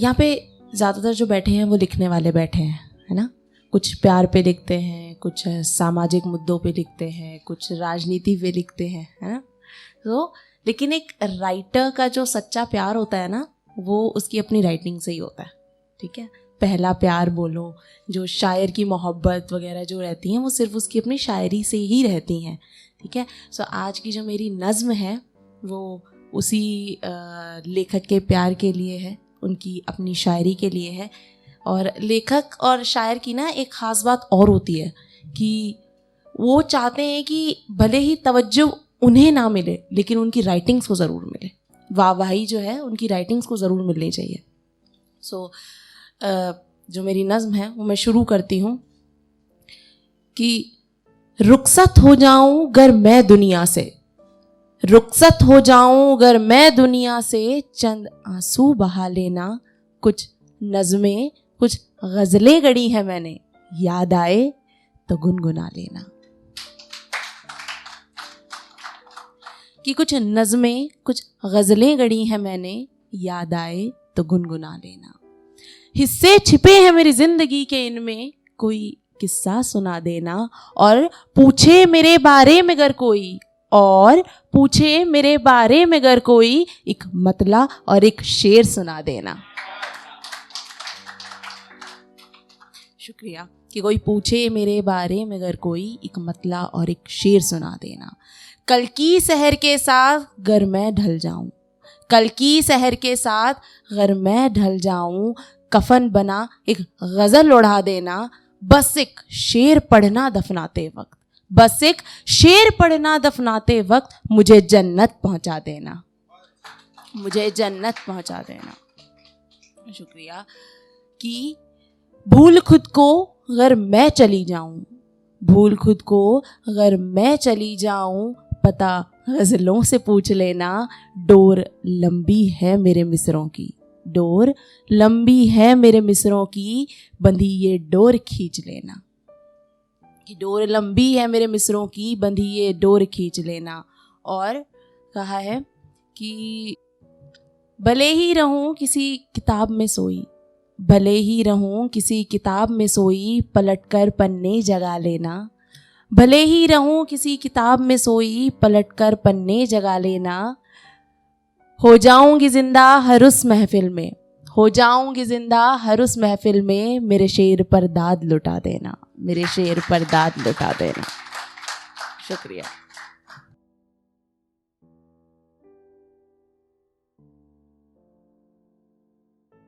यहाँ पे ज़्यादातर जो बैठे हैं वो लिखने वाले बैठे हैं, है ना? कुछ प्यार पे लिखते हैं, कुछ सामाजिक मुद्दों पे लिखते हैं, कुछ राजनीति पे लिखते हैं, है ना? तो लेकिन एक राइटर का जो सच्चा प्यार होता है ना, वो उसकी अपनी राइटिंग से ही होता है, ठीक है? पहला प्यार बोलो, जो शायर की मोहब्बत वगैरह जो रहती हैं, वो सिर्फ़ उसकी अपनी शायरी से ही रहती हैं, ठीक है? सो आज की जो मेरी नज़म है, वो उसी लेखक के प्यार के लिए है। उनकी अपनी शायरी के लिए है। और लेखक और शायर की ना एक ख़ास बात और होती है कि वो चाहते हैं कि भले ही तवज्जो उन्हें ना मिले लेकिन उनकी राइटिंग्स को ज़रूर मिले। वाहवाही जो है उनकी राइटिंग्स को ज़रूर मिलनी चाहिए। सो so, जो मेरी नज़म है वो मैं शुरू करती हूँ कि रुखसत हो जाऊँ गर मैं दुनिया से। रुखसत हो जाऊँ, अगर मैं दुनिया से चंद आँसू बहा लेना। कुछ नज़में, कुछ गज़लें गढ़ी है मैंने, याद आए तो गुनगुना लेना। कि कुछ नज़में, कुछ गज़लें गढ़ी हैं मैंने, याद आए तो गुनगुना लेना। हिस्से छिपे हैं मेरी ज़िंदगी के इनमें, कोई किस्सा सुना देना। और पूछे मेरे बारे में अगर कोई और पूछे, मेरे बारे में अगर कोई एक मतला और एक शेर सुना देना। शुक्रिया कि कोई पूछे, मेरे बारे में अगर कोई एक मतला और एक शेर सुना देना। कल की शहर के साथ घर मैं ढल जाऊँ। कल की शहर के साथ घर मैं ढल जाऊँ। कफन बना, एक गज़ल उड़ा देना। बस एक शेर पढ़ना दफनाते वक्त। बस एक शेर पढ़ना दफनाते वक्त मुझे जन्नत पहुँचा देना। मुझे जन्नत पहुँचा देना। शुक्रिया। कि भूल खुद को अगर मैं चली जाऊँ, भूल खुद को अगर मैं चली जाऊँ, पता गज़लों से पूछ लेना, डोर लंबी है मेरे मिसरों की। डोर लंबी है मेरे मिसरों की, बंधी ये डोर खींच लेना। कि डोर लंबी है मेरे मिसरों की, बंधी ये डोर खींच लेना। और कहा है कि भले ही रहूँ किसी किताब में सोई, भले ही रहूँ किसी किताब में सोई पलटकर पन्ने जगा लेना। भले ही रहूँ किसी किताब में सोई पलटकर पन्ने जगा लेना। हो जाऊँगी ज़िंदा हर उस महफिल में। हो जाऊँगी ज़िंदा, हर उस महफिल में मेरे शेर पर दाद लुटा देना, मेरे शेर पर दाद लुटा देना। शुक्रिया।